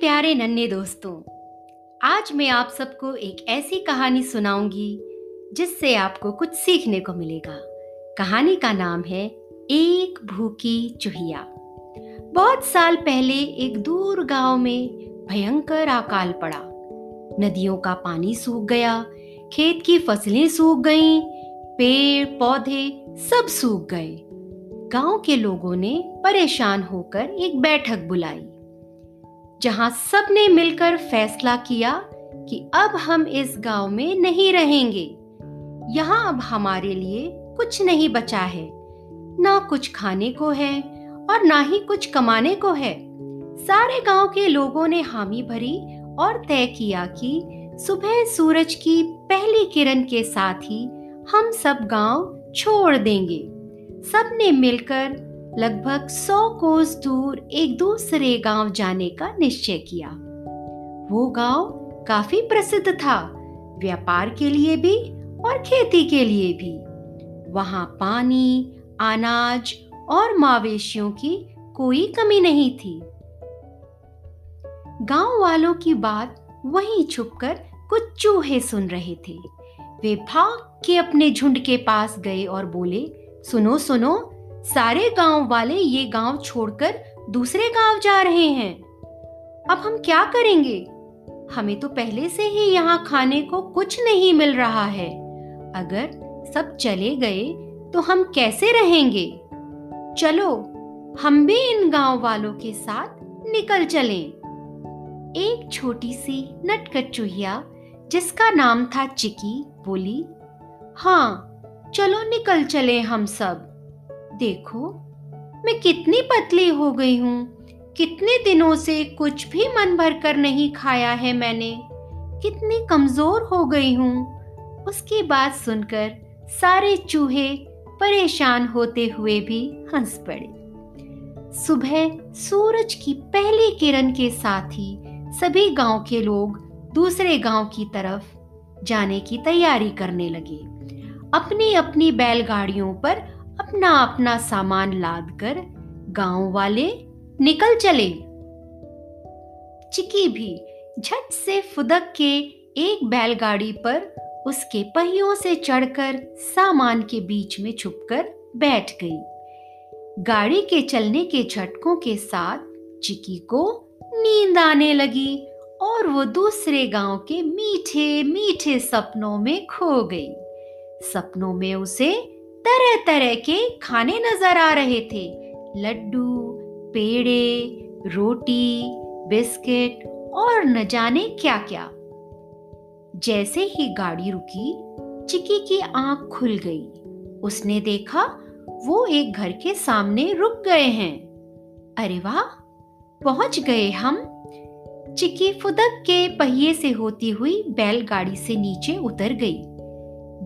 प्यारे नन्हे दोस्तों आज मैं आप सबको एक ऐसी कहानी सुनाऊँगी जिससे आपको कुछ सीखने को मिलेगा। कहानी का नाम है एक भूखी चुहिया। बहुत साल पहले एक दूर गाँव में भयंकर अकाल पड़ा। नदियों का पानी सूख गया खेत की फ़सलें सूख गईं, पेड़ पौधे सब सूख गए। गाँव के लोगों ने परेशान होकर एक बैठक बुलाई। जहाँ सबने मिलकर फैसला किया कि अब हम इस गाँव में नहीं रहेंगे। यहाँ अब हमारे लिए कुछ नहीं बचा है। ना कुछ खाने को है और ना ही कुछ कमाने को है। सारे गाँव के लोगों ने हामी भरी और तय किया कि सुबह सूरज की पहली किरण के साथ ही हम सब गाँव छोड़ देंगे। सबने मिलकर लगभग सौ कोस दूर एक दूसरे गाँव जाने का निश्चय किया। वो गाँव काफ़ी प्रसिद्ध था, व्यापार के लिए भी और खेती के लिए भी। वहाँ पानी, अनाज और मवेशियों की कोई कमी नहीं थी। गाँव वालों की बात वहीं छुपकर कुछ चूहे सुन रहे थे। वे भाग के अपने झुंड के पास गए और बोले, सुनो सुनो सारे गाँव वाले ये गाँव छोड़कर दूसरे गाँव जा रहे हैं। अब हम क्या करेंगे? हमें तो पहले से ही यहाँ खाने को कुछ नहीं मिल रहा है। अगर सब चले गए तो हम कैसे रहेंगे? चलो, हम भी इन गाँव वालों के साथ निकल चलें। एक छोटी सी नटकट चूहिया, जिसका नाम था चिकी, बोली हाँ चलो निकल चले हम सब। देखो, मैं कितनी पतली हो गई हूँ। कितने दिनों से कुछ भी मन भर कर नहीं खाया है मैंने। कितनी कमज़ोर हो गई हूँ। उसकी बात सुनकर सारे चूहे परेशान होते हुए भी हंस पड़े। सुबह सूरज की पहली किरण के साथ ही सभी गाँव के लोग दूसरे गाँव की तरफ़ जाने की तैयारी करने लगे। अपनी अपनी बैलगाड़ियों पर अपना अपना सामान लाद कर गाँव वाले निकल चले। चिकी भी झट से फुदक के एक बैलगाड़ी पर उसके पहियों से चढ़कर सामान के बीच में छुपकर बैठ गई। गाड़ी के चलने के झटकों के साथ चिकी को नींद आने लगी और वो दूसरे गाँव के मीठे मीठे सपनों में खो गई। सपनों में उसे तरह तरह के खाने नज़र आ रहे थे। लड्डू, पेड़े, रोटी, बिस्किट और न जाने क्या क्या जैसे ही गाड़ी रुकी, चिकी की आँख खुल गई। उसने देखा, वो एक घर के सामने रुक गए हैं। अरे वाह! पहुँच गए हम। चिकी फुदक के पहिए से होती हुई बैलगाड़ी से नीचे उतर गई।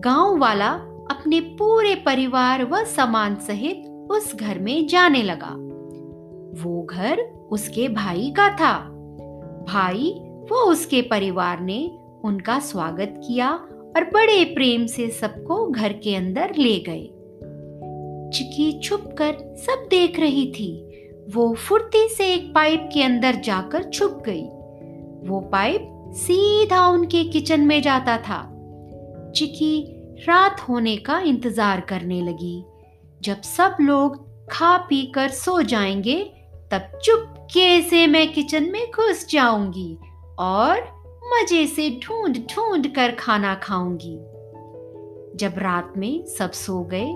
गाँव वाला अपने पूरे परिवार व सामान सहित उस घर में जाने लगा। वो घर उसके भाई का था। भाई वो उसके परिवार ने उनका स्वागत किया और बड़े प्रेम से सबको घर के अंदर ले गए। चिकी छुप कर सब देख रही थी। वो फुर्ती से एक पाइप के अंदर जाकर छुप गई। वो पाइप सीधा उनके किचन में जाता था। चिकी रात होने का इंतज़ार करने लगी। जब सब लोग खा पी कर सो जाएँगे, तब चुपके से मैं किचन में घुस जाऊँगी और मज़े से ढूंढ ढूंढ कर खाना खाऊँगी। जब रात में सब सो गए,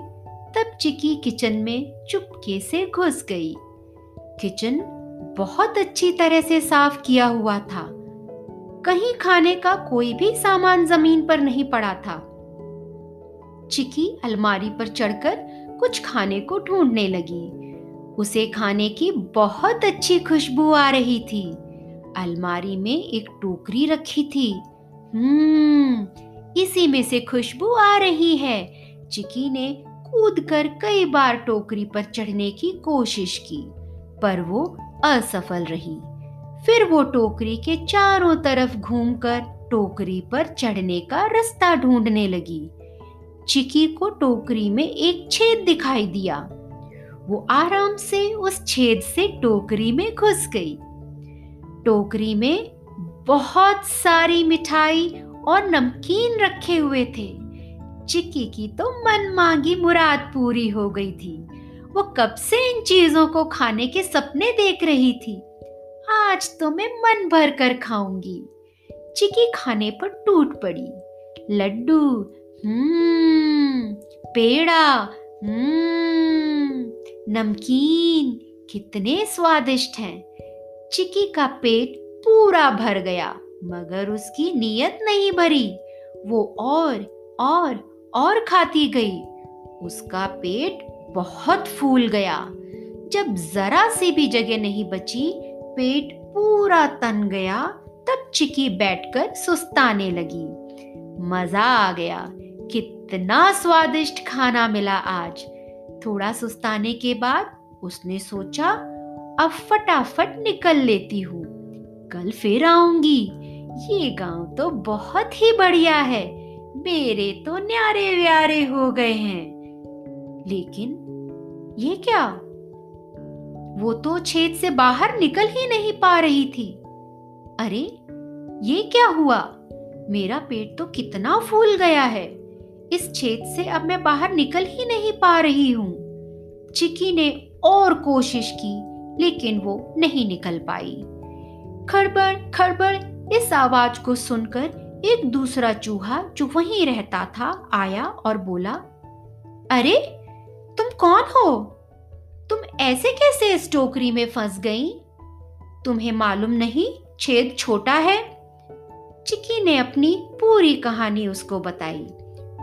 तब चिकी किचन में चुपके से घुस गई। किचन बहुत अच्छी तरह से साफ़ किया हुआ था। कहीं खाने का कोई भी सामान ज़मीन पर नहीं पड़ा था। चिकी अलमारी पर चढ़कर कुछ खाने को ढूँढने लगी। उसे खाने की बहुत अच्छी खुशबू आ रही थी। अलमारी में एक टोकरी रखी थी। हम्म इसी में से खुशबू आ रही है। चिकी ने कूद कर कई बार टोकरी पर चढ़ने की कोशिश की, पर वो असफल रही। फिर वो टोकरी के चारों तरफ़ घूमकर टोकरी पर चढ़ने का रास्ता ढूँढने लगी। चिकी को टोकरी में एक छेद दिखाई दिया। वो आराम से उस छेद से टोकरी में घुस गई। टोकरी में बहुत सारी मिठाई और नमकीन रखे हुए थे। चिक्की की तो मन मांगी मुराद पूरी हो गई थी। वो कब से इन चीज़ों को खाने के सपने देख रही थी? आज तो मैं मन भर कर खाऊँगी। चिकी खाने पर टूट पड़ी। लड्डू पेड़ा. हम्म नमकीन कितने स्वादिष्ट हैं. चिकी का पेट पूरा भर गया, मगर उसकी नीयत नहीं भरी. वो और और और खाती गई. उसका पेट बहुत फूल गया. जब जरा सी भी जगह नहीं बची, पेट पूरा तन गया, तब चिकी बैठकर सुस्ताने लगी. मज़ा आ गया. कितना स्वादिष्ट खाना मिला आज। थोड़ा सुस्ताने के बाद उसने सोचा, अब फटाफट निकल लेती हूँ। कल फिर आऊँगी। ये गाँव तो बहुत ही बढ़िया है। मेरे तो न्यारे व्यारे हो गए हैं। लेकिन ये क्या? वो तो छेद से बाहर निकल ही नहीं पा रही थी। अरे, ये क्या हुआ? मेरा पेट तो कितना फूल गया है। इस छेद से अब मैं बाहर निकल ही नहीं पा रही हूँ। चिकी ने और कोशिश की, लेकिन वो नहीं निकल पाई। खड़बड़ खड़बड़, इस आवाज़ को सुनकर एक दूसरा चूहा जो वहीं रहता था आया और बोला, अरे, तुम कौन हो? तुम ऐसे कैसे इस टोकरी में फंस गई? तुम्हें मालूम नहीं छेद छोटा है? चिकी ने अपनी पूरी कहानी उसको बताई।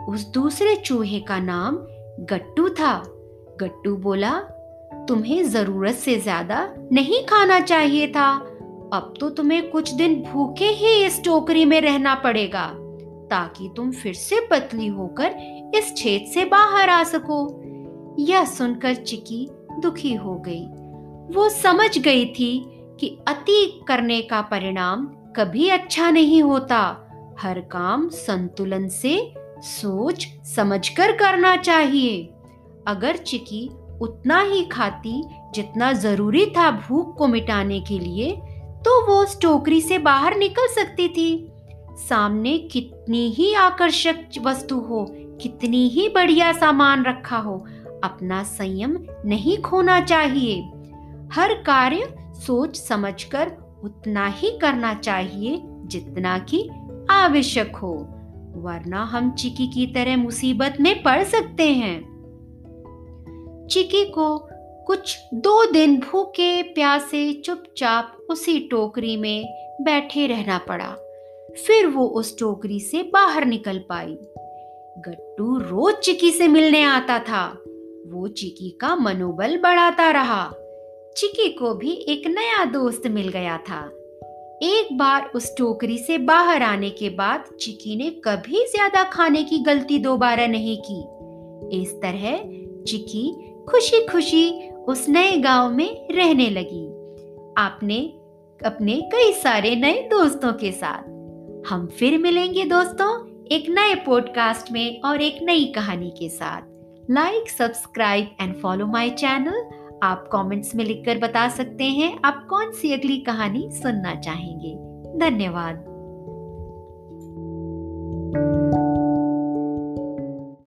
उस दूसरे चूहे का नाम गट्टू था। गट्टू बोला, तुम्हें ज़रूरत से ज़्यादा नहीं खाना चाहिए था। अब तो तुम्हें कुछ दिन भूखे ही इस टोकरी में रहना पड़ेगा, ताकि तुम फिर से पतली होकर इस छेद से बाहर आ सको। यह सुनकर चिकी दुखी हो गई। वो समझ गई थी कि अति करने का परिणाम कभी अच्छा नहीं होता। हर काम संतुलन से सोच समझकर करना चाहिए। अगर चिकी उतना ही खाती जितना ज़रूरी था भूख को मिटाने के लिए तो वो उस टोकरी से बाहर निकल सकती थी। सामने कितनी ही आकर्षक वस्तु हो, कितनी ही बढ़िया सामान रखा हो, अपना संयम नहीं खोना चाहिए। हर कार्य सोच समझकर उतना ही करना चाहिए जितना कि आवश्यक हो। वरना हम चिकी की तरह मुसीबत में पड़ सकते हैं। चिकी को कुछ दो दिन भूखे, प्यासे, चुपचाप उसी टोकरी में बैठे रहना पड़ा। फिर वो उस टोकरी से बाहर निकल पाई। गट्टू रोज चिकी से मिलने आता था। वो चिकी का मनोबल बढ़ाता रहा। चिकी को भी एक नया दोस्त मिल गया था। एक बार उस टोकरी से बाहर आने के बाद चिकी ने कभी ज़्यादा खाने की गलती दोबारा नहीं की। इस तरह चिकी खुशी खुशी उस नए गाँव में रहने लगी। आपने, अपने कई सारे नए दोस्तों के साथ। हम फिर मिलेंगे दोस्तों एक नए पॉडकास्ट में और एक नई कहानी के साथ। Like subscribe and follow my channel आप कमेंट्स में लिखकर बता सकते हैं आप कौन सी अगली कहानी सुनना चाहेंगे। धन्यवाद।